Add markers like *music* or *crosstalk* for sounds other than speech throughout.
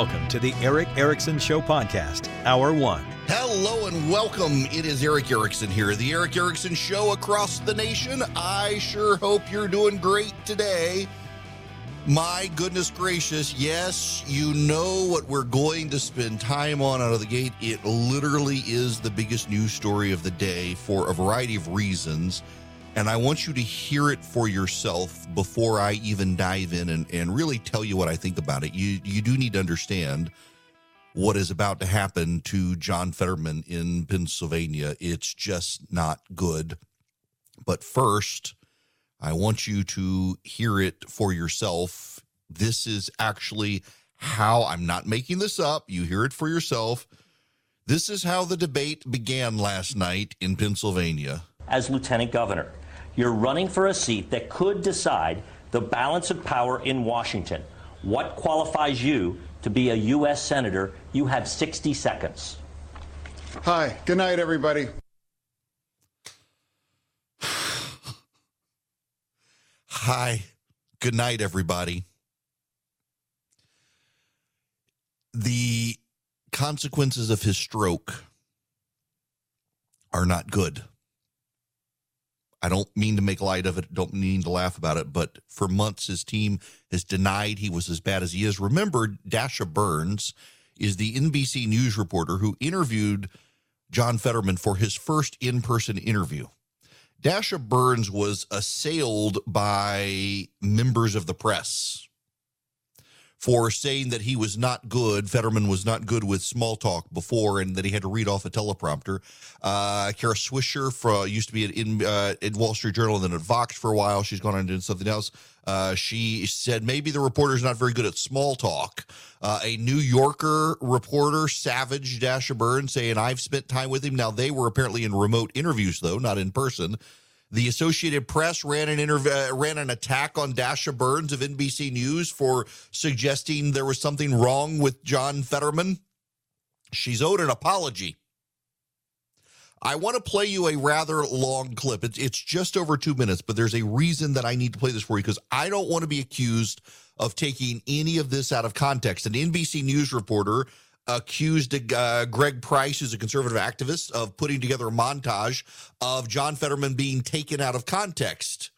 Welcome to the Erick Erickson Show podcast, Hour One. Hello and welcome. It is Erick Erickson here, the Erick Erickson Show across the nation. I sure hope you're doing great today. My goodness gracious, yes, you know what we're going to spend time on out of the gate. It literally is the biggest news story of the day for a variety of reasons. And I want you to hear it for yourself before I even dive in and, and really tell you what I think about it. You you do need to understand what is about to happen to John Fetterman in Pennsylvania. It's just not good. But first, I want you to hear it for yourself. This is actually how I'm not making this up. You hear it for yourself. This is how the debate began last night in Pennsylvania. As lieutenant governor, you're running for a seat that could decide the balance of power in Washington. What qualifies you to be a U.S. Senator? You have 60 seconds. Hi, good night, everybody. Hi, good night, everybody. The consequences of his stroke are not good. I don't mean to make light of it, don't mean to laugh about it, but for months his team has denied he was as bad as he is. Remember, Dasha Burns is the NBC News reporter who interviewed John Fetterman for his first in person interview. Dasha Burns was assailed by members of the press for saying that he was not good. Fetterman was not good with small talk before, and that he had to read off a teleprompter. Uh, Kara Swisher used to be in uh, Wall Street Journal and then at Vox for a while. She's gone on doing something else. Uh, she said maybe the reporter's not very good at small talk. Uh, a New Yorker reporter, Savage Dasha Burns, saying I've spent time with him. Now they were apparently in remote interviews though, not in person. The Associated Press ran an uh, ran an attack on Dasha Burns of NBC News for suggesting there was something wrong with John Fetterman. She's owed an apology. I want to play you a rather long clip. It's, it's just over two minutes, but there's a reason that I need to play this for you because I don't want to be accused of taking any of this out of context. An NBC News reporter accused uh, Greg Price, who's a conservative activist, of putting together a montage of John Fetterman being taken out of context.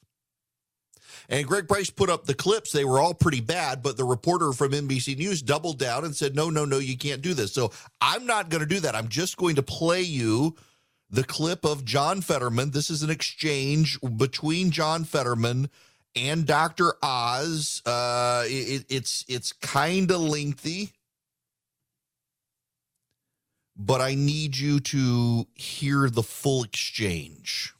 And Greg Price put up the clips. They were all pretty bad, but the reporter from NBC News doubled down and said, no, no, no, you can't do this. So I'm not going to do that. I'm just going to play you the clip of John Fetterman. This is an exchange between John Fetterman and Dr. Oz. Uh, it, it's it's kind of lengthy but I need you to hear the full exchange.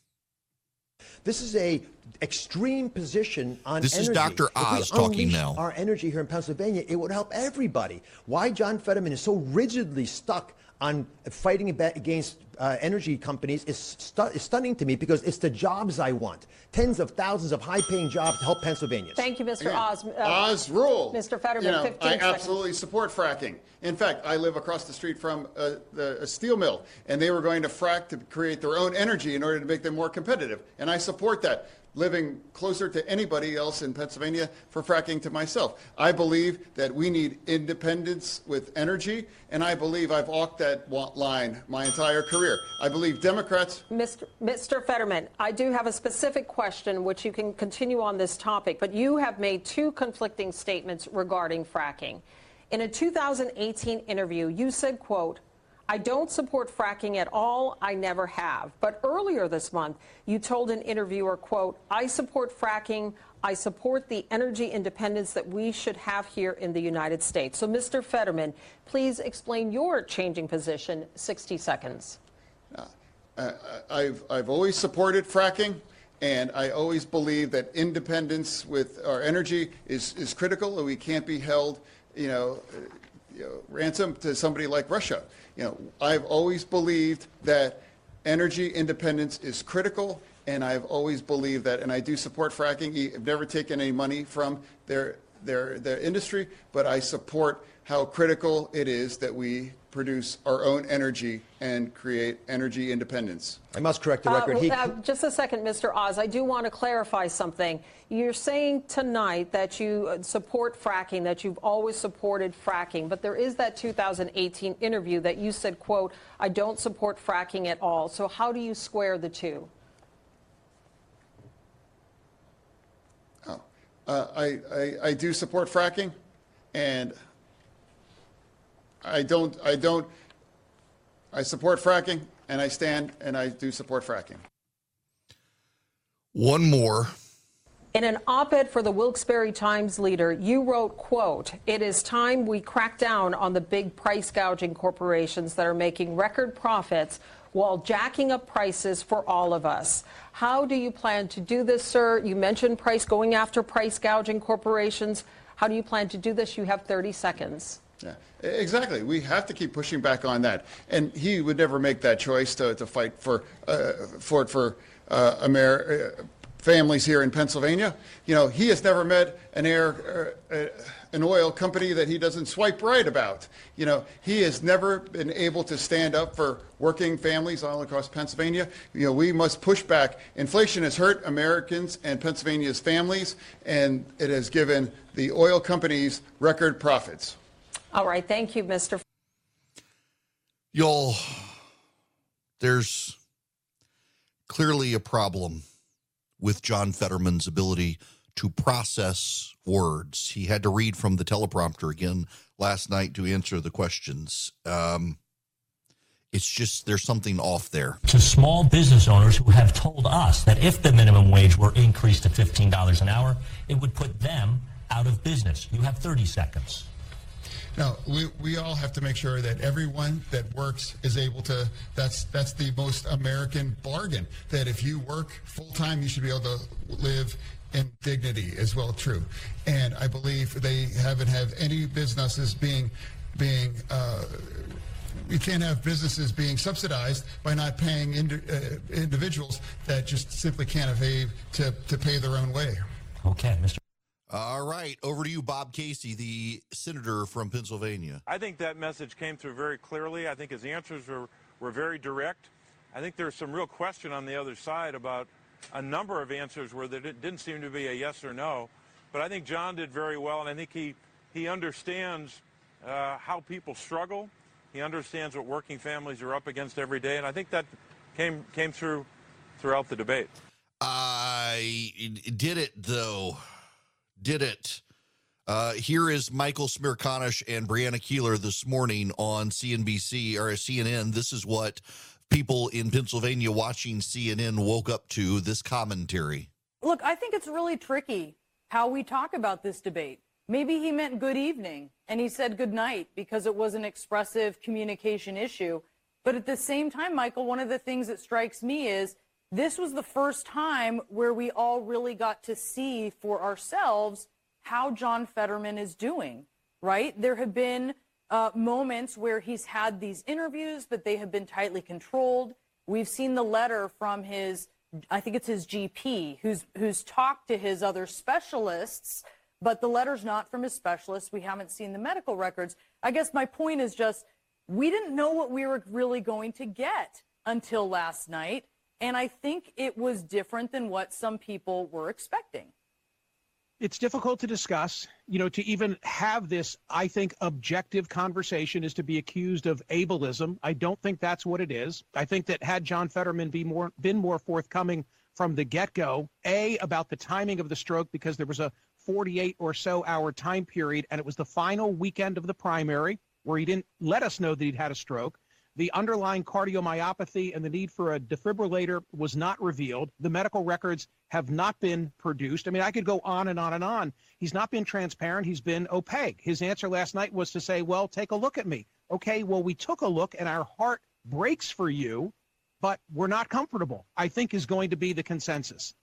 This is a extreme position on this energy. is Dr. Oz talking now. Our energy here in Pennsylvania, it would help everybody. Why John Fetterman is so rigidly stuck on fighting against uh, energy companies is, stu- is, stunning to me because it's the jobs I want. Tens of thousands of high-paying jobs to help Pennsylvanians. Thank you, Mr. Again, Oz. Uh, Oz rule. Mr. Fetterman, you know, 15 I seconds. absolutely support fracking. In fact, I live across the street from uh, the, a steel mill, and they were going to frack to create their own energy in order to make them more competitive. And I support that living closer to anybody else in Pennsylvania for fracking to myself. I believe that we need independence with energy, and I believe I've walked that line my entire career. I believe Democrats. Mr. Mr. Fetterman, I do have a specific question which you can continue on this topic, but you have made two conflicting statements regarding fracking. In a 2018 interview, you said, quote, I don't support fracking at all. I never have. But earlier this month, you told an interviewer, quote, I support fracking. I support the energy independence that we should have here in the United States. So, Mr. Fetterman, please explain your changing position. 60 seconds. Uh, I've, I've always supported fracking, and I always believe that independence with our energy is, is critical, and we can't be held, you know, uh, you know, ransom to somebody like Russia. You know, I've always believed that energy independence is critical, and I've always believed that, and I do support fracking. I've never taken any money from their their their industry, but I support how critical it is that we produce our own energy and create energy independence. I must correct the Uh, record. He- uh, just a second, Mr. Oz. I do want to clarify something. You're saying tonight that you uh, support fracking, that you've always supported fracking, but there is that 2018 interview that you said, quote, I don't support fracking at all. So how do you square the two? Uh, I, I, I do support fracking, and I don't, I don't, I support fracking, and I stand and I do support fracking. One more. In an op-ed for the Wilkes-Barre Times Leader, you wrote, quote, it is time we crack down on the big price gouging corporations that are making record profits while jacking up prices for all of us. How do you plan to do this, sir? You mentioned price going after price gouging corporations. How do you plan to do this? You have 30 seconds. Yeah, exactly. We have to keep pushing back on that. And he would never make that choice to, to fight for uh, for for uh, Amer- uh, families here in Pennsylvania. You know, he has never met an air uh, uh, an oil company that he doesn't swipe right about. You know, he has never been able to stand up for working families all across Pennsylvania. You know, we must push back. Inflation has hurt Americans and Pennsylvania's families, and it has given the oil companies record profits. All right. Thank you, Mr. Y'all, there's clearly a problem with John Fetterman's ability to process words. He had to read from the teleprompter again last night to answer the questions. Um, it's just there's something off there. to small business owners who have told us that if the minimum wage were increased to $15 an hour, it would put them out of business. You have 30 seconds. No, we, we all have to make sure that everyone that works is able to. That's that's the most American bargain. That if you work full time, you should be able to live in dignity as well. True, and I believe they haven't have any businesses being being. Uh, we can't have businesses being subsidized by not paying indi- uh, individuals that just simply can't evade to, to pay their own way. Okay, Mr. All right, over to you, Bob Casey, the senator from Pennsylvania. I think that message came through very clearly. I think his answers were, were very direct. I think there's some real question on the other side about a number of answers where there didn't seem to be a yes or no. But I think John did very well, and I think he, he understands uh, how people struggle. He understands what working families are up against every day, and I think that came, came through throughout the debate. I did it though. Did it. Uh, here is Michael Smerconish and Brianna Keilar this morning on CNBC or CNN. This is what people in Pennsylvania watching CNN woke up to this commentary. Look, I think it's really tricky how we talk about this debate. Maybe he meant good evening and he said good night because it was an expressive communication issue. But at the same time, Michael, one of the things that strikes me is this was the first time where we all really got to see for ourselves how John Fetterman is doing, right? There have been uh, moments where he's had these interviews, but they have been tightly controlled. We've seen the letter from his, I think it's his GP, who's who's talked to his other specialists, but the letter's not from his specialist. We haven't seen the medical records. I guess my point is just we didn't know what we were really going to get until last night, and I think it was different than what some people were expecting it's difficult to discuss. You know, to even have this, I think, objective conversation is to be accused of ableism. I don't think that's what it is. I think that had John Fetterman be more been more forthcoming from the get-go, a about the timing of the stroke because there was a 48 or so hour time period, and it was the final weekend of the primary where he didn't let us know that he'd had a stroke. The underlying cardiomyopathy and the need for a defibrillator was not revealed. The medical records have not been produced. I mean, I could go on and on and on. He's not been transparent. He's been opaque. His answer last night was to say, well, take a look at me. Okay, well, we took a look and our heart breaks for you, but we're not comfortable, I think is going to be the consensus.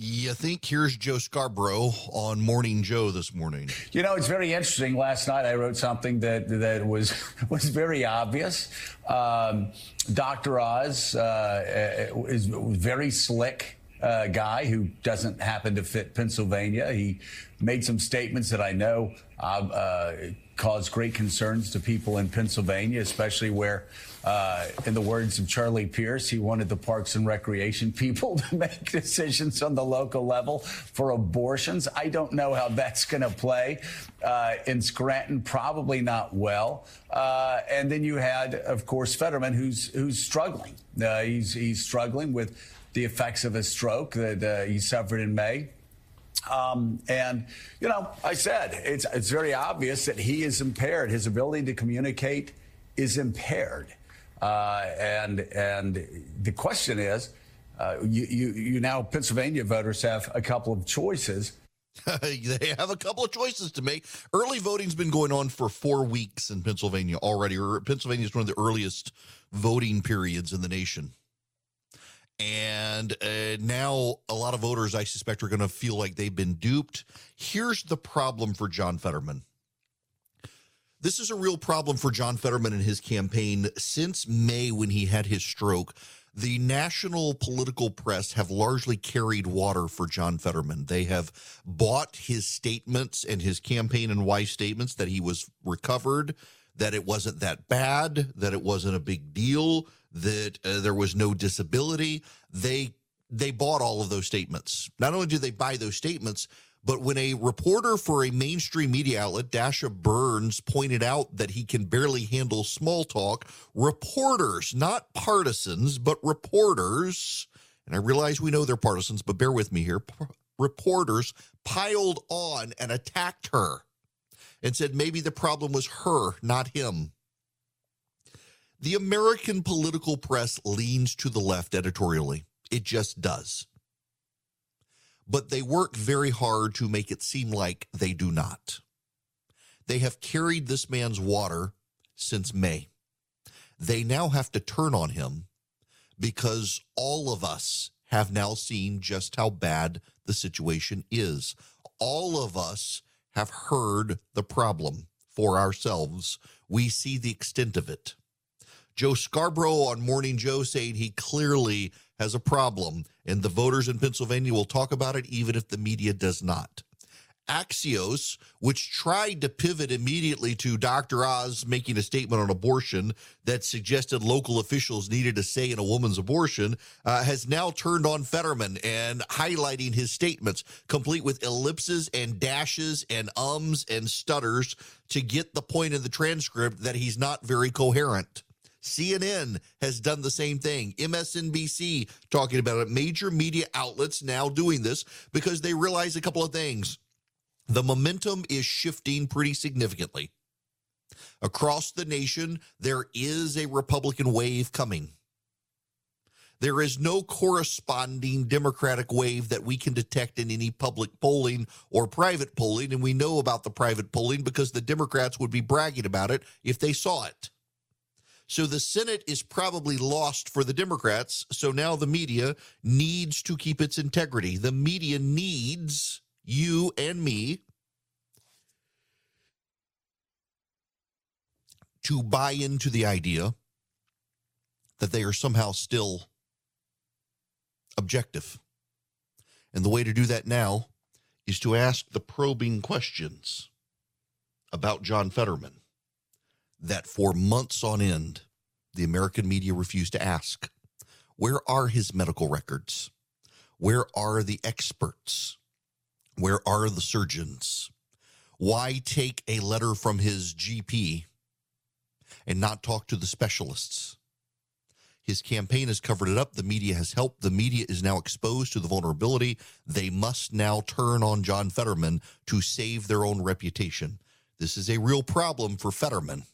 You think here's Joe Scarborough on Morning Joe this morning? You know, it's very interesting. Last night I wrote something that that was *laughs* was very obvious. Um, Dr. Oz uh, is very slick uh, guy who doesn't happen to fit Pennsylvania. He made some statements that I know uh, uh, caused great concerns to people in Pennsylvania, especially where, uh, in the words of Charlie Pierce, he wanted the Parks and Recreation people *laughs* to make decisions on the local level for abortions. I don't know how that's going to play uh, in Scranton. Probably not well. Uh, and then you had, of course, Fetterman, who's who's struggling. Uh, he's he's struggling with the effects of a stroke that uh, he suffered in May. Um, and you know, I said it's it's very obvious that he is impaired. His ability to communicate is impaired. Uh, and and the question is, uh, you, you you now Pennsylvania voters have a couple of choices. *laughs* they have a couple of choices to make. Early voting's been going on for four weeks in Pennsylvania already. Pennsylvania is one of the earliest voting periods in the nation. And uh, now a lot of voters, I suspect, are going to feel like they've been duped. Here's the problem for John Fetterman. This is a real problem for John Fetterman and his campaign since May when he had his stroke. The national political press have largely carried water for John Fetterman. They have bought his statements and his campaign and why statements that he was recovered, that it wasn't that bad, that it wasn't a big deal, that uh, there was no disability. They they bought all of those statements. Not only did they buy those statements, but when a reporter for a mainstream media outlet, Dasha Burns, pointed out that he can barely handle small talk, reporters, not partisans, but reporters, and I realize we know they're partisans, but bear with me here, p- reporters piled on and attacked her and said maybe the problem was her, not him. The American political press leans to the left editorially. It just does. But they work very hard to make it seem like they do not. They have carried this man's water since May. They now have to turn on him because all of us have now seen just how bad the situation is. All of us have heard the problem for ourselves. We see the extent of it. Joe Scarborough on Morning Joe saying he clearly has a problem, and the voters in Pennsylvania will talk about it even if the media does not. Axios, which tried to pivot immediately to Dr. Oz making a statement on abortion that suggested local officials needed a say in a woman's abortion, uh, has now turned on Fetterman and highlighting his statements, complete with ellipses and dashes and ums and stutters to get the point in the transcript that he's not very coherent. CNN has done the same thing. MSNBC talking about it. Major media outlets now doing this because they realize a couple of things. The momentum is shifting pretty significantly. Across the nation, there is a Republican wave coming. There is no corresponding Democratic wave that we can detect in any public polling or private polling. And we know about the private polling because the Democrats would be bragging about it if they saw it. So the Senate is probably lost for the Democrats. So now the media needs to keep its integrity. The media needs you and me to buy into the idea that they are somehow still objective. And the way to do that now is to ask the probing questions about John Fetterman that for months on end, the American media refused to ask. Where are his medical records? Where are the experts? Where are the surgeons? Why take a letter from his GP and not talk to the specialists? His campaign has covered it up. The media has helped. The media is now exposed to the vulnerability. They must now turn on John Fetterman to save their own reputation. This is a real problem for Fetterman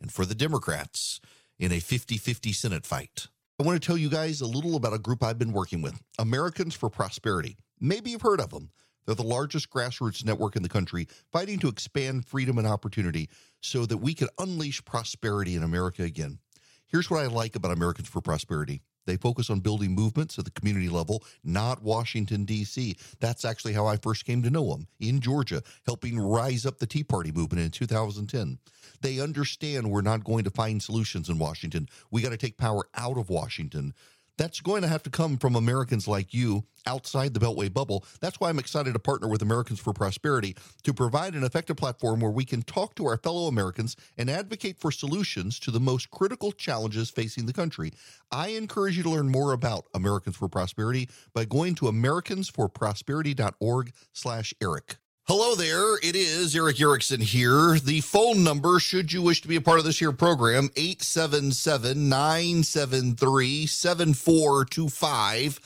and for the Democrats in a 50 50 Senate fight. I want to tell you guys a little about a group I've been working with Americans for Prosperity. Maybe you've heard of them. They're the largest grassroots network in the country, fighting to expand freedom and opportunity so that we can unleash prosperity in America again. Here's what I like about Americans for Prosperity they focus on building movements at the community level, not Washington, D.C. That's actually how I first came to know them in Georgia, helping rise up the Tea Party movement in 2010. They understand we're not going to find solutions in Washington. We got to take power out of Washington. That's going to have to come from Americans like you outside the Beltway bubble. That's why I'm excited to partner with Americans for Prosperity to provide an effective platform where we can talk to our fellow Americans and advocate for solutions to the most critical challenges facing the country. I encourage you to learn more about Americans for Prosperity by going to americansforprosperity.org slash Eric. Hello there. It is Erick Erickson here. The phone number, should you wish to be a part of this here program, 877-973-7425.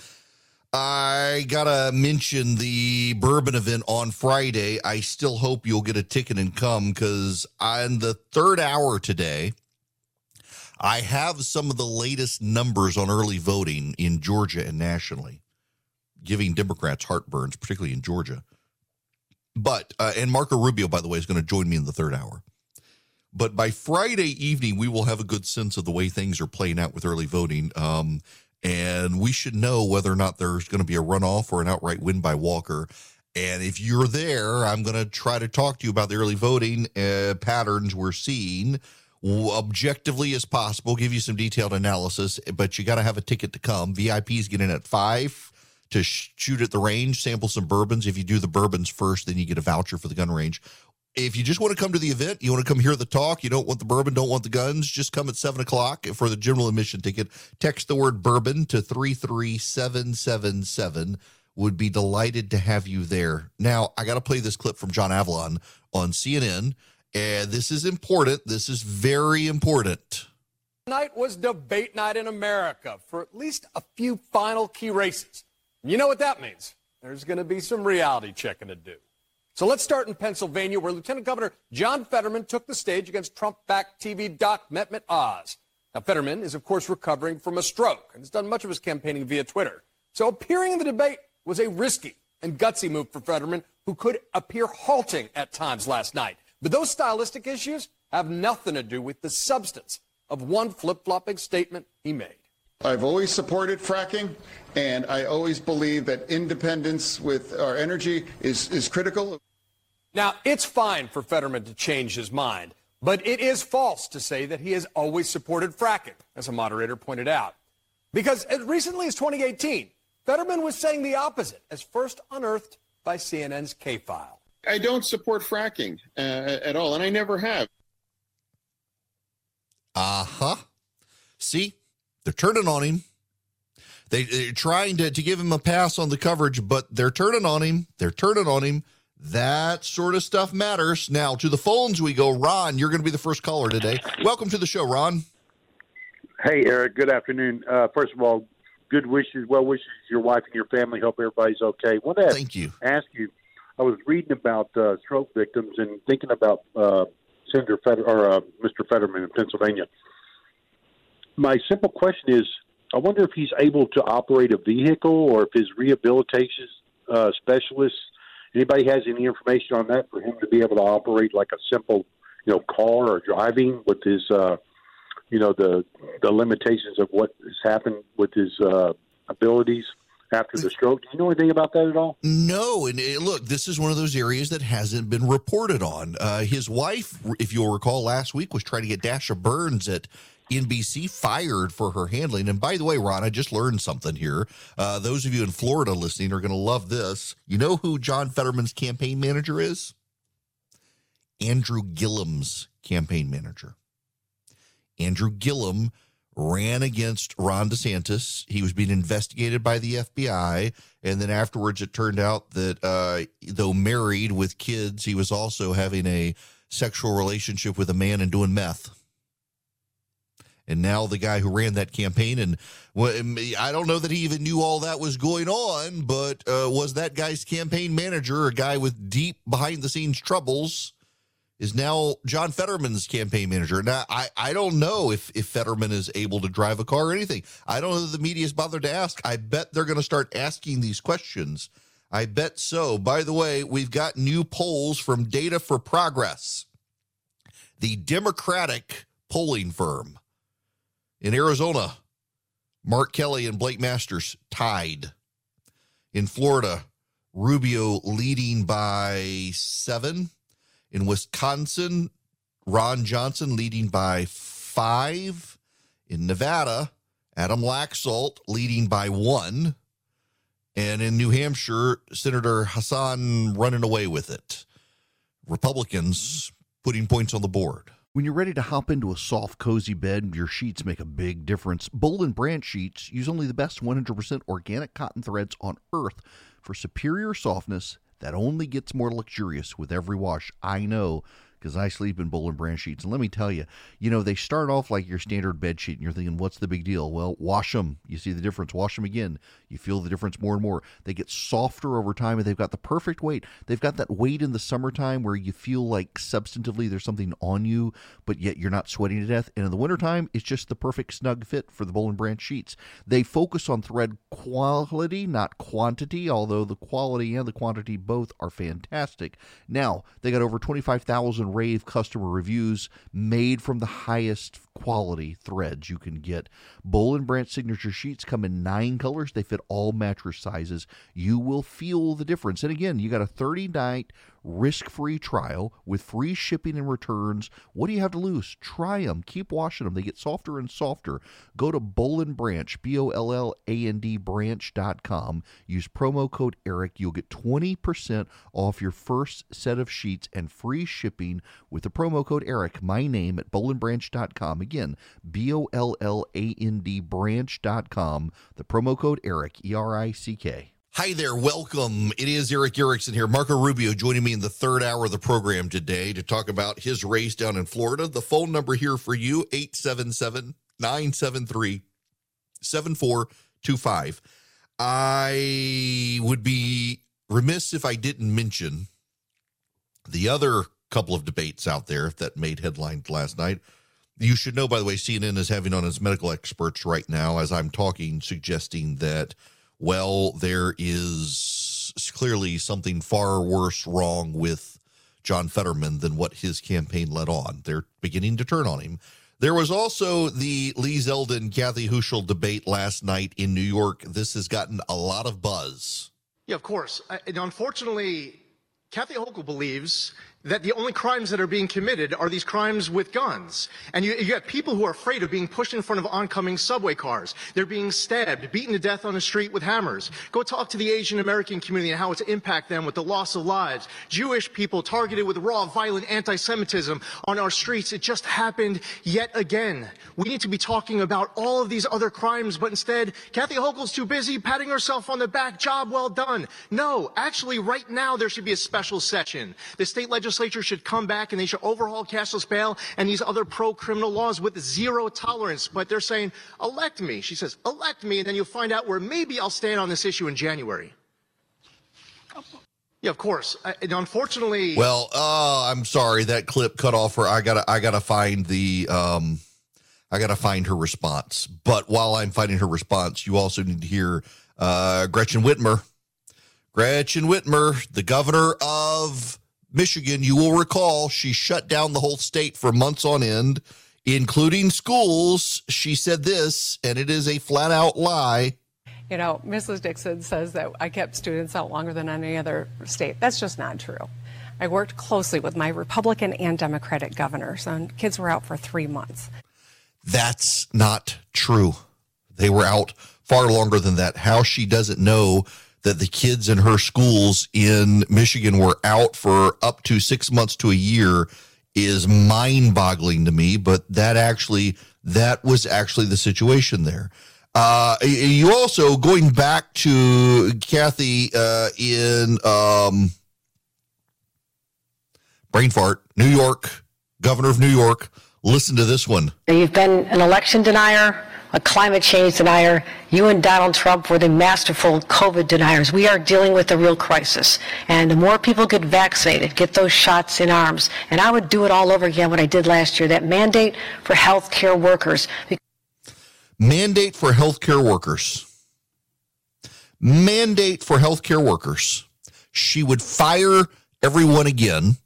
I gotta mention the bourbon event on Friday. I still hope you'll get a ticket and come because on the third hour today, I have some of the latest numbers on early voting in Georgia and nationally, giving Democrats heartburns, particularly in Georgia. But, uh, and Marco Rubio, by the way, is going to join me in the third hour. But by Friday evening, we will have a good sense of the way things are playing out with early voting. Um, and we should know whether or not there's going to be a runoff or an outright win by Walker. And if you're there, I'm going to try to talk to you about the early voting uh, patterns we're seeing objectively as possible, give you some detailed analysis, but you got to have a ticket to come. VIPs get in at five to shoot at the range, sample some bourbons. If you do the bourbons first, then you get a voucher for the gun range. If you just want to come to the event, you want to come hear the talk, you don't want the bourbon, don't want the guns, just come at seven o'clock for the general admission ticket. Text the word bourbon to 33777. Would be delighted to have you there. Now, I got to play this clip from John Avlon on CNN, and this is important. This is very important. Tonight was debate night in America for at least a few final key races. You know what that means? There's going to be some reality checking to do. So let's start in Pennsylvania, where Lieutenant Governor John Fetterman took the stage against Trump-backed TV doc Mehmet Oz. Now, Fetterman is, of course, recovering from a stroke and has done much of his campaigning via Twitter. So appearing in the debate was a risky and gutsy move for Fetterman, who could appear halting at times last night. But those stylistic issues have nothing to do with the substance of one flip-flopping statement he made. I've always supported fracking, and I always believe that independence with our energy is, is critical. Now, it's fine for Fetterman to change his mind, but it is false to say that he has always supported fracking, as a moderator pointed out. Because as recently as 2018, Fetterman was saying the opposite, as first unearthed by CNN's K File. I don't support fracking uh, at all, and I never have. Uh huh. See, they're turning on him. They, they're trying to, to give him a pass on the coverage, but they're turning on him. They're turning on him. That sort of stuff matters. Now, to the phones we go. Ron, you're going to be the first caller today. Welcome to the show, Ron. Hey, Erick. Good afternoon. Uh, first of all, good wishes, well wishes to your wife and your family. Hope everybody's okay. To Thank you. Ask you. I was reading about uh, stroke victims and thinking about uh, Senator Feder- or uh, Mr. Fetterman in Pennsylvania my simple question is I wonder if he's able to operate a vehicle or if his rehabilitation uh, specialist, anybody has any information on that for him to be able to operate like a simple, you know, car or driving with his, uh, you know, the the limitations of what has happened with his uh, abilities after the stroke. Do you know anything about that at all? No. And uh, look, this is one of those areas that hasn't been reported on. Uh, his wife, if you'll recall, last week was trying to get Dasha Burns at NBC fired for her handling. And by the way, Ron, I just learned something here. Uh, those of you in Florida listening are going to love this. You know who John Fetterman's campaign manager is? Andrew Gillum's campaign manager. Andrew Gillum ran against Ron DeSantis. He was being investigated by the FBI. And then afterwards, it turned out that uh, though married with kids, he was also having a sexual relationship with a man and doing meth and now the guy who ran that campaign and I don't know that he even knew all that was going on, but uh, was that guy's campaign manager, a guy with deep behind the scenes troubles, is now John Fetterman's campaign manager. Now I, I don't know if if Fetterman is able to drive a car or anything. I don't know that the media is bothered to ask. I bet they're going to start asking these questions. I bet so. By the way, we've got new polls from Data for Progress, the Democratic polling firm in Arizona, Mark Kelly and Blake Masters tied. In Florida, Rubio leading by seven. In Wisconsin, Ron Johnson leading by five. In Nevada, Adam Laxalt leading by one. And in New Hampshire, Senator Hassan running away with it. Republicans putting points on the board. When you're ready to hop into a soft, cozy bed, your sheets make a big difference. Boll and Branch sheets use only the best 100% organic cotton threads on earth for superior softness that only gets more luxurious with every wash. I know because I sleep in Boll and Branch sheets. And let me tell you, you know, they start off like your standard bed sheet, and you're thinking, what's the big deal? Well, wash them. You see the difference. Wash them again. You feel the difference more and more. They get softer over time, and they've got the perfect weight. They've got that weight in the summertime where you feel like substantively there's something on you, but yet you're not sweating to death. And in the wintertime, it's just the perfect snug fit for the Boll and Branch sheets. They focus on thread quality, not quantity, although the quality and the quantity both are fantastic. Now, they got over 25,000 rave customer reviews made from the highest quality threads you can get. Boll and Branch signature sheets come in nine colors. They fit all mattress sizes. You will feel the difference. And again, you got a 30 night risk free trial with free shipping and returns. What do you have to lose? Try them. Keep washing them. They get softer and softer. Go to Boll and Branch, B O L L A N D branch.com. Use promo code ERICK. You'll get 20% off your first set of sheets and free shipping with the promo code ERICK, my name at bollandbranch.com. Again, B O L L A N D branch.com. The promo code ERICK, E R I C K. Hi there, welcome. It is Erick Erickson here. Marco Rubio joining me in the third hour of the program today to talk about his race down in Florida. The phone number here for you, 877 973 7425. I would be remiss if I didn't mention the other couple of debates out there that made headlines last night. You should know, by the way, CNN is having on its medical experts right now as I'm talking, suggesting that well, there is clearly something far worse wrong with John Fetterman than what his campaign led on. They're beginning to turn on him. There was also the Lee Zeldin Kathy Hochul debate last night in New York. This has gotten a lot of buzz. Yeah, of course. I, unfortunately, Kathy Hochul believes that the only crimes that are being committed are these crimes with guns. And you, you have people who are afraid of being pushed in front of oncoming subway cars. They're being stabbed, beaten to death on the street with hammers. Go talk to the Asian American community and how it's impact them with the loss of lives. Jewish people targeted with raw, violent anti-Semitism on our streets. It just happened yet again. We need to be talking about all of these other crimes, but instead, Kathy Hochul's too busy patting herself on the back. Job well done. No, actually, right now there should be a special session. The state legislature legislature should come back and they should overhaul cashless bail and these other pro-criminal laws with zero tolerance. But they're saying, elect me. She says, elect me, and then you'll find out where maybe I'll stand on this issue in January. Yeah, of course. I, unfortunately, well, uh, I'm sorry that clip cut off her. I gotta, I gotta find the, um, I gotta find her response. But while I'm finding her response, you also need to hear uh, Gretchen Whitmer. Gretchen Whitmer, the governor of Michigan, you will recall she shut down the whole state for months on end, including schools. She said this, and it is a flat out lie. You know, Mrs. Dixon says that I kept students out longer than any other state. That's just not true. I worked closely with my Republican and Democratic governors, and kids were out for three months. That's not true. They were out far longer than that. How she doesn't know that the kids in her schools in Michigan were out for up to six months to a year is mind boggling to me. But that actually, that was actually the situation there. Uh, you also going back to Kathy uh, in um, brain fart, New York, governor of New York. Listen to this one. You've been an election denier a climate change denier. You and Donald Trump were the masterful COVID deniers. We are dealing with a real crisis. And the more people get vaccinated, get those shots in arms, and I would do it all over again what I did last year, that mandate for healthcare workers. Mandate for healthcare workers. Mandate for healthcare workers. She would fire everyone again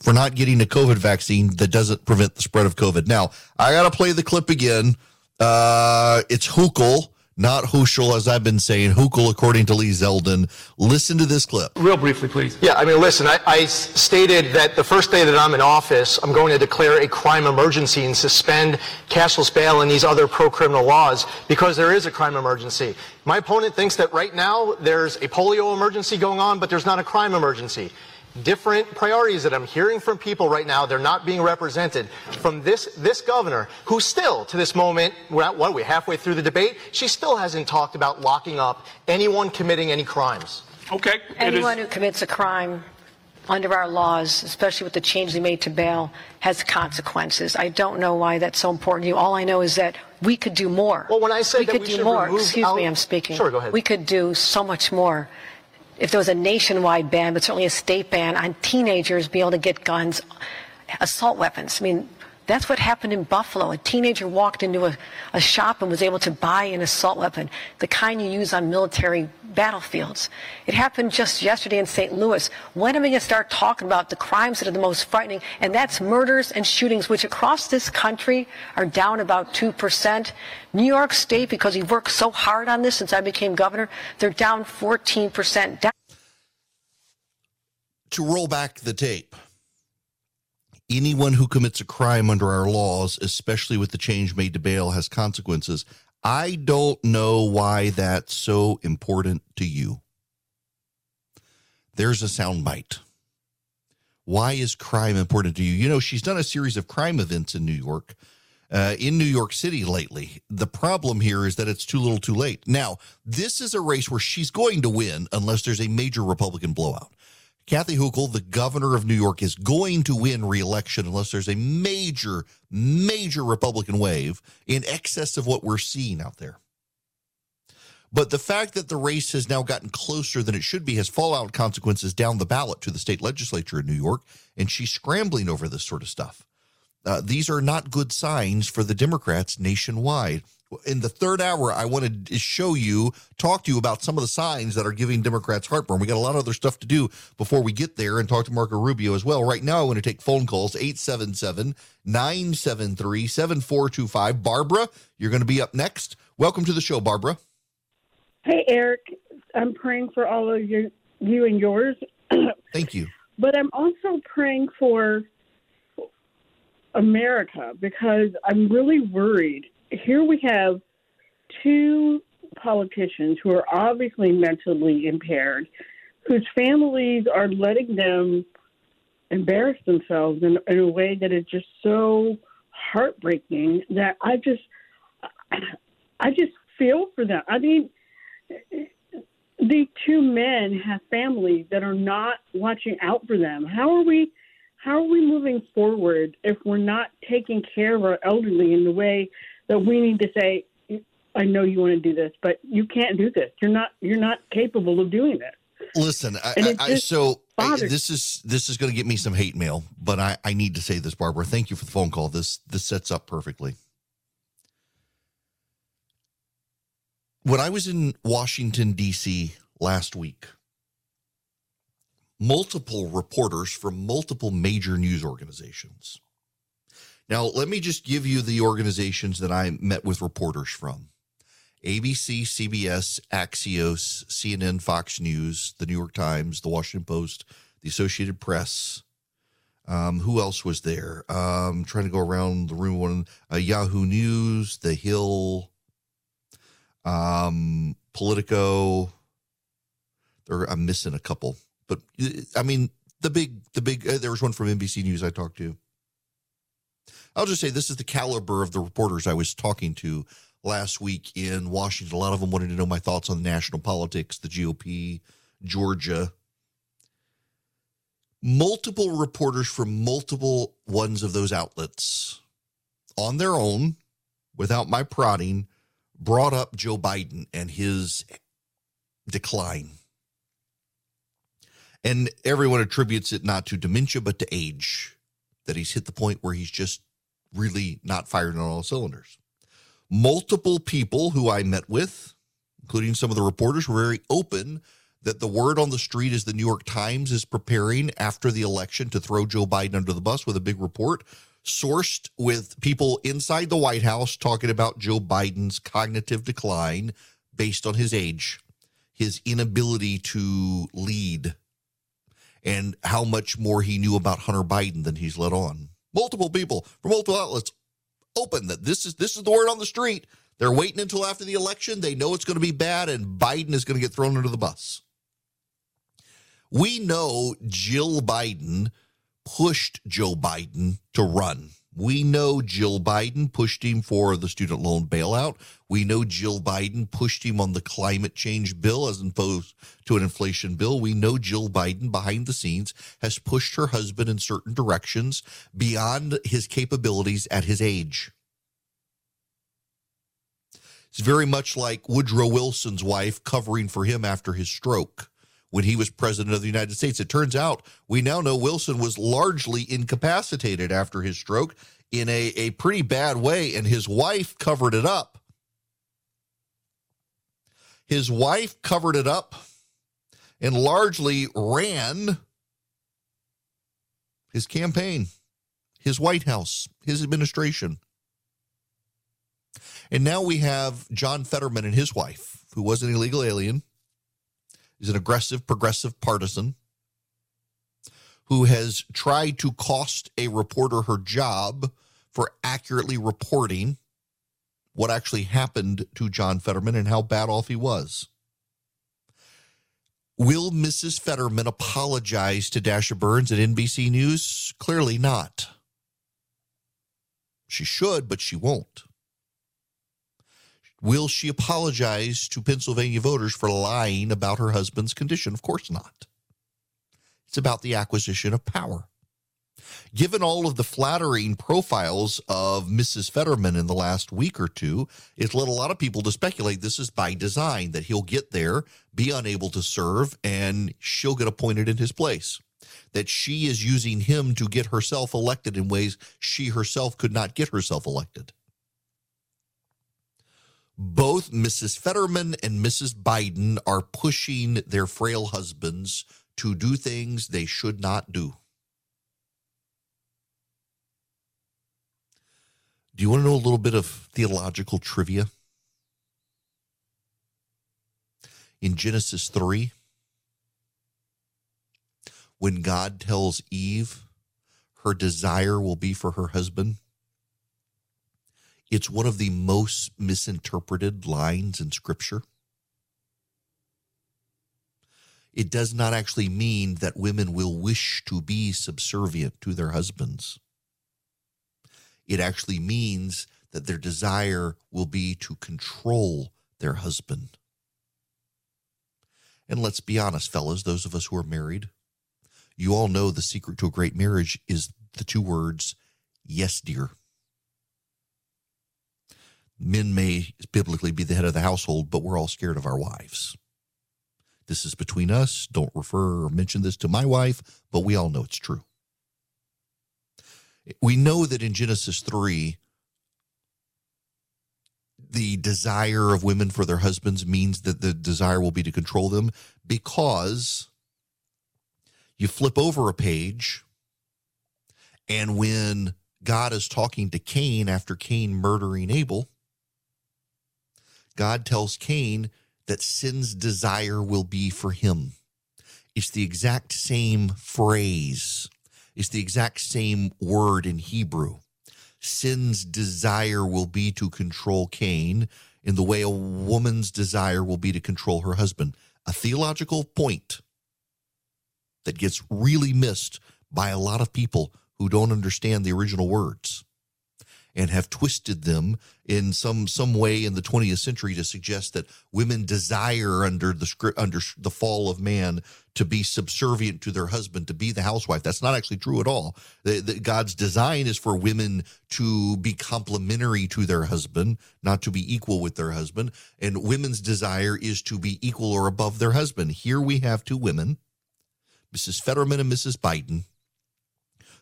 for not getting a COVID vaccine that doesn't prevent the spread of COVID. Now, I got to play the clip again uh, it's Hochul, not Huschel, as I've been saying, Hukel, according to Lee Zeldin. Listen to this clip. Real briefly, please. Yeah, I mean, listen, I stated that the first day that I'm in office, I'm going to declare a crime emergency and suspend cashless bail and these other pro-criminal laws because there is a crime emergency. My opponent thinks that right now there's a polio emergency going on, but there's not a crime emergency. Different priorities that I'm hearing from people right now, they're not being represented from this, this governor, who still, to this moment, we're at, what are we, halfway through the debate? She still hasn't talked about locking up anyone committing any crimes. Okay. Anyone who commits a crime under our laws, especially with the change they made to bail, has consequences. I don't know why that's so important to you. All I know is that we could do more. Well, when I said we that could we do should more. Excuse out- me, I'm speaking. Sure, go ahead. We could do so much more. If there was a nationwide ban, but certainly a state ban on teenagers being able to get guns, assault weapons. I mean, that's what happened in Buffalo. A teenager walked into a, a shop and was able to buy an assault weapon, the kind you use on military battlefields. It happened just yesterday in St. Louis. When am I going to start talking about the crimes that are the most frightening? And that's murders and shootings, which across this country are down about 2%. New York State, because we worked so hard on this since I became governor, they're down 14%. Down To roll back the tape, anyone who commits a crime under our laws, especially with the change made to bail, has consequences. I don't know why that's so important to you. There's a soundbite. Why is crime important to you? You know, she's done a series of crime events in New York, uh, in New York City lately. The problem here is that it's too little too late. Now, this is a race where she's going to win unless there's a major Republican blowout. Kathy Hochul, the governor of New York, is going to win re-election unless there's a major, major Republican wave in excess of what we're seeing out there. But the fact that the race has now gotten closer than it should be has fallout consequences down the ballot to the state legislature in New York, and she's scrambling over this sort of stuff. Uh, these are not good signs for the Democrats nationwide. In the third hour, I wanted to show you, talk to you about some of the signs that are giving Democrats heartburn. We got a lot of other stuff to do before we get there and talk to Marco Rubio as well. Right now, I want to take phone calls 877 973 7425. Barbara, you're going to be up next. Welcome to the show, Barbara. Hey, Erick. I'm praying for all of you, you and yours, *clears throat* Thank you. but I'm also praying for America because I'm really worried. Here we have two politicians who are obviously mentally impaired, whose families are letting them embarrass themselves in, in a way that is just so heartbreaking that I just, I just feel for them. I mean, the two men have families that are not watching out for them. How are we? How are we moving forward if we're not taking care of our elderly in the way that we need to say, "I know you want to do this, but you can't do this. You're not. You're not capable of doing this." Listen, I, I, I so I, this is this is going to get me some hate mail, but I I need to say this, Barbara. Thank you for the phone call. This this sets up perfectly. When I was in Washington D.C. last week, multiple reporters from multiple major news organizations. Now, let me just give you the organizations that I met with reporters from. ABC, CBS, Axios, CNN, Fox News, the New York Times, the Washington Post, the Associated Press. Um, who else was there? Um, trying to go around the room. One, uh, Yahoo News, The Hill, um, Politico. There, I'm missing a couple, but uh, I mean the big, the big. Uh, there was one from NBC News I talked to. I'll just say this is the caliber of the reporters I was talking to last week in Washington. A lot of them wanted to know my thoughts on national politics, the GOP, Georgia. Multiple reporters from multiple ones of those outlets on their own, without my prodding, brought up Joe Biden and his decline. And everyone attributes it not to dementia, but to age, that he's hit the point where he's just really not firing on all cylinders multiple people who I met with, including some of the reporters, were very open that the word on the street is the New York Times is preparing after the election to throw Joe Biden under the bus with a big report, sourced with people inside the White House talking about Joe Biden's cognitive decline, based on his age, his inability to lead, and how much more he knew about Hunter Biden than he's let on. Multiple people from multiple outlets open that this is this is the word on the street. They're waiting until after the election. They know it's going to be bad, and Biden is going to get thrown under the bus. We know Jill Biden pushed Joe Biden to run. We know Jill Biden pushed him for the student loan bailout. We know Jill Biden pushed him on the climate change bill as opposed to an inflation bill. We know Jill Biden behind the scenes has pushed her husband in certain directions beyond his capabilities at his age. It's very much like Woodrow Wilson's wife covering for him after his stroke when he was president of the United States. It turns out we now know Wilson was largely incapacitated after his stroke in a, a pretty bad way, and his wife covered it up. His wife covered it up and largely ran his campaign, his White House, his administration. And now we have John Fetterman and his wife, who was an illegal alien, is an aggressive, progressive partisan who has tried to cost a reporter her job for accurately reporting what actually happened to John Fetterman and how bad off he was. Will Mrs. Fetterman apologize to Dasha Burns at NBC News? Clearly not. She should, but she won't. Will she apologize to Pennsylvania voters for lying about her husband's condition? Of course not. It's about the acquisition of power. Given all of the flattering profiles of Mrs. Fetterman in the last week or two, it's led a lot of people to speculate this is by design, that he'll get there, be unable to serve, and she'll get appointed in his place. That she is using him to get herself elected in ways she herself could not get herself elected both Mrs. Fetterman and Mrs. Biden are pushing their frail husbands to do things they should not do. Do you want to know a little bit of theological trivia? In Genesis 3, when God tells Eve her desire will be for her husband, it's one of the most misinterpreted lines in Scripture. It does not actually mean that women will wish to be subservient to their husbands. It actually means that their desire will be to control their husband. And let's be honest, fellas, those of us who are married, you all know the secret to a great marriage is the two words, yes, dear men may biblically be the head of the household, but we're all scared of our wives. This is between us. Don't refer or mention this to my wife, but we all know it's true. We know that in Genesis 3, the desire of women for their husbands means that the desire will be to control them because you flip over a page, and when God is talking to Cain after Cain murdering Abel, God tells Cain that sin's desire will be for him. It's the exact same phrase, it's the exact same word in Hebrew. Sin's desire will be to control Cain in the way a woman's desire will be to control her husband. A theological point that gets really missed by a lot of people who don't understand the original words and have twisted them in some some way in the 20th century to suggest that women desire under the under the fall of man to be subservient to their husband to be the housewife. That's not actually true at all. The, the, god's design is for women to be complementary to their husband not to be equal with their husband. And women's desire is to be equal or above their husband. Here we have two women mrs fetterman and mrs biden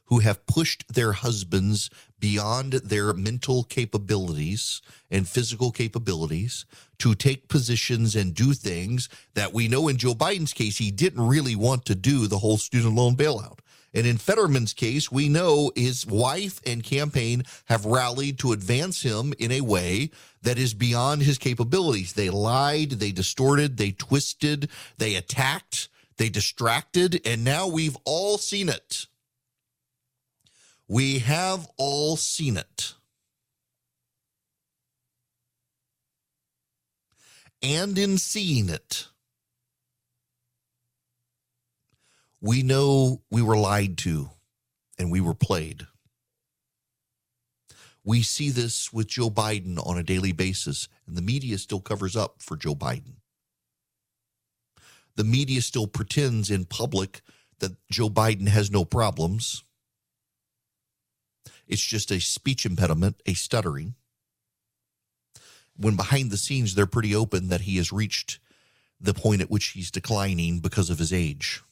who have pushed their husbands beyond their mental capabilities and physical capabilities to take positions and do things that we know in Joe Biden's case, he didn't really want to do the whole student loan bailout. And in Fetterman's case, we know his wife and campaign have rallied to advance him in a way that is beyond his capabilities. They lied, they distorted, they twisted, they attacked, they distracted, and now we've all seen it. We have all seen it. And in seeing it, we know we were lied to and we were played. We see this with Joe Biden on a daily basis, and the media still covers up for Joe Biden. The media still pretends in public that Joe Biden has no problems. It's just a speech impediment, a stuttering. When behind the scenes, they're pretty open that he has reached the point at which he's declining because of his age.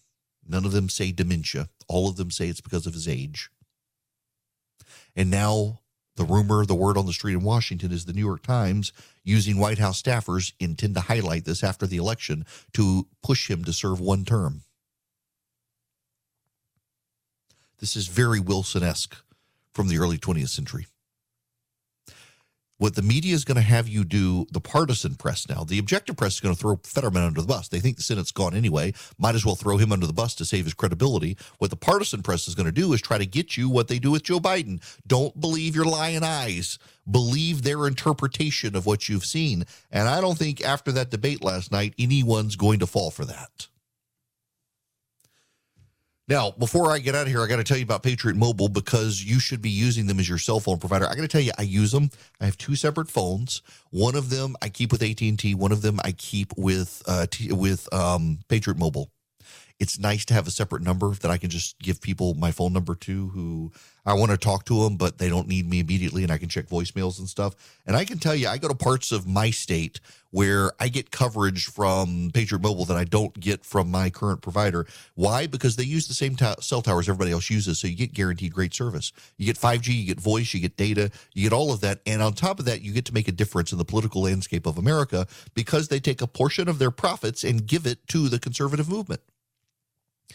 None of them say dementia. All of them say it's because of his age. And now the rumor, the word on the street in Washington is the New York Times using White House staffers intend to highlight this after the election to push him to serve one term. This is very Wilson esque from the early 20th century what the media is going to have you do, the partisan press now, the objective press is going to throw Fetterman under the bus. They think the Senate's gone anyway. Might as well throw him under the bus to save his credibility. What the partisan press is going to do is try to get you what they do with Joe Biden. Don't believe your lying eyes. Believe their interpretation of what you've seen. And I don't think after that debate last night, anyone's going to fall for that. Now, before I get out of here, I got to tell you about Patriot Mobile because you should be using them as your cell phone provider. I got to tell you, I use them. I have two separate phones. One of them I keep with AT and T. One of them I keep with uh, t- with um, Patriot Mobile. It's nice to have a separate number that I can just give people my phone number to who I want to talk to them, but they don't need me immediately and I can check voicemails and stuff. And I can tell you, I go to parts of my state where I get coverage from Patriot Mobile that I don't get from my current provider. Why? Because they use the same t- cell towers everybody else uses. So you get guaranteed great service. You get 5G, you get voice, you get data, you get all of that. And on top of that, you get to make a difference in the political landscape of America because they take a portion of their profits and give it to the conservative movement.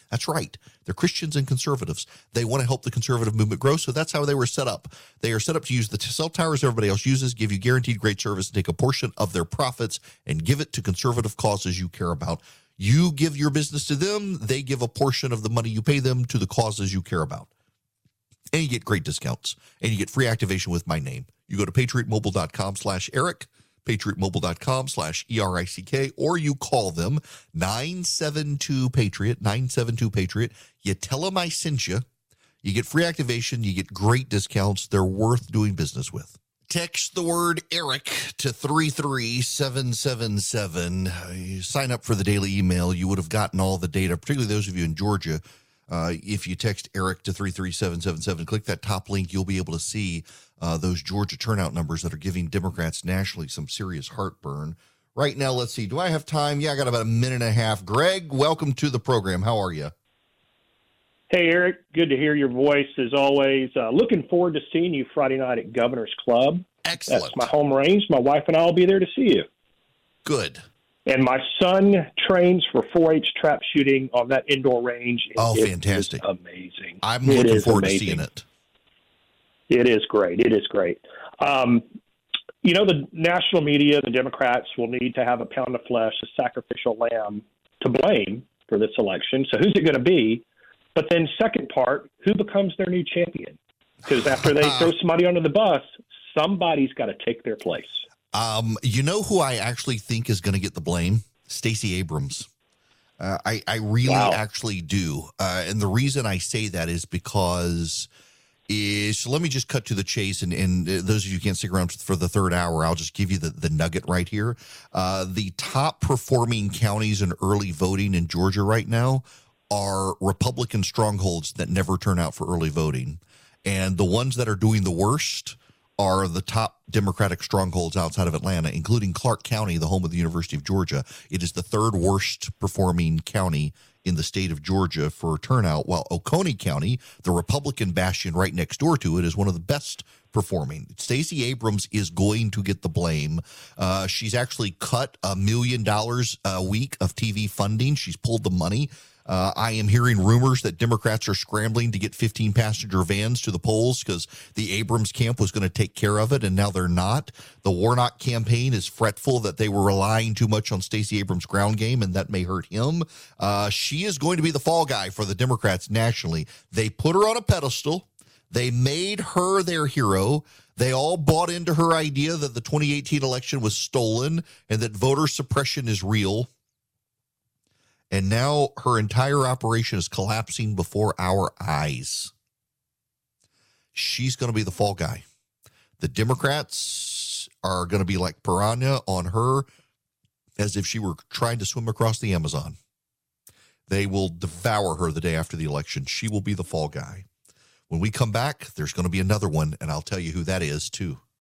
That's right. They're Christians and conservatives. They want to help the conservative movement grow. So that's how they were set up. They are set up to use the cell towers everybody else uses, give you guaranteed great service, take a portion of their profits and give it to conservative causes you care about. You give your business to them, they give a portion of the money you pay them to the causes you care about. And you get great discounts and you get free activation with my name. You go to patriotmobile.com slash Erick patriotmobile.com slash E-R-I-C-K, or you call them 972-PATRIOT, 972-PATRIOT. You tell them I sent you. You get free activation. You get great discounts. They're worth doing business with. Text the word Erick to 33777. You sign up for the daily email. You would have gotten all the data, particularly those of you in Georgia. Uh, if you text Erick to 33777, click that top link, you'll be able to see uh, those Georgia turnout numbers that are giving Democrats nationally some serious heartburn. Right now, let's see. Do I have time? Yeah, I got about a minute and a half. Greg, welcome to the program. How are you? Hey, Erick. Good to hear your voice as always. Uh, looking forward to seeing you Friday night at Governor's Club. Excellent. That's my home range. My wife and I will be there to see you. Good. And my son trains for 4-H trap shooting on that indoor range. Oh, fantastic. amazing. I'm It looking forward amazing. to seeing it. It is great. It is great. Um, you know, the national media, the Democrats will need to have a pound of flesh, a sacrificial lamb to blame for this election. So who's it going to be? But then, second part, who becomes their new champion? Because after they *laughs* throw somebody under the bus, somebody's got to take their place. Um, you know who I actually think is going to get the blame? Stacey Abrams. Uh, I, I really Wow. actually do. Uh, and the reason I say that is because is so let me just cut to the chase and, and uh, those of you can't stick around for the third hour i'll just give you the, the nugget right here uh, the top performing counties in early voting in georgia right now are republican strongholds that never turn out for early voting and the ones that are doing the worst are the top Democratic strongholds outside of Atlanta, including Clarke County, the home of the University of Georgia. It is the third worst performing county in the state of Georgia for turnout, while Oconee County, the Republican bastion right next door to it, is one of the best performing. Stacey Abrams is going to get the blame. Uh, she's actually cut a million dollars a week of TV funding. She's pulled the money. Uh, I am hearing rumors that Democrats are scrambling to get 15 passenger vans to the polls because the Abrams camp was going to take care of it, and now they're not. The Warnock campaign is fretful that they were relying too much on Stacey Abrams' ground game, and that may hurt him. Uh, she is going to be the fall guy for the Democrats nationally. They put her on a pedestal. They made her their hero. They all bought into her idea that the 2018 election was stolen and that voter suppression is real. And now her entire operation is collapsing before our eyes. She's going to be the fall guy. The Democrats are going to be like piranha on her as if she were trying to swim across the Amazon. They will devour her the day after the election. She will be the fall guy. When we come back, there's going to be another one, and I'll tell you who that is too.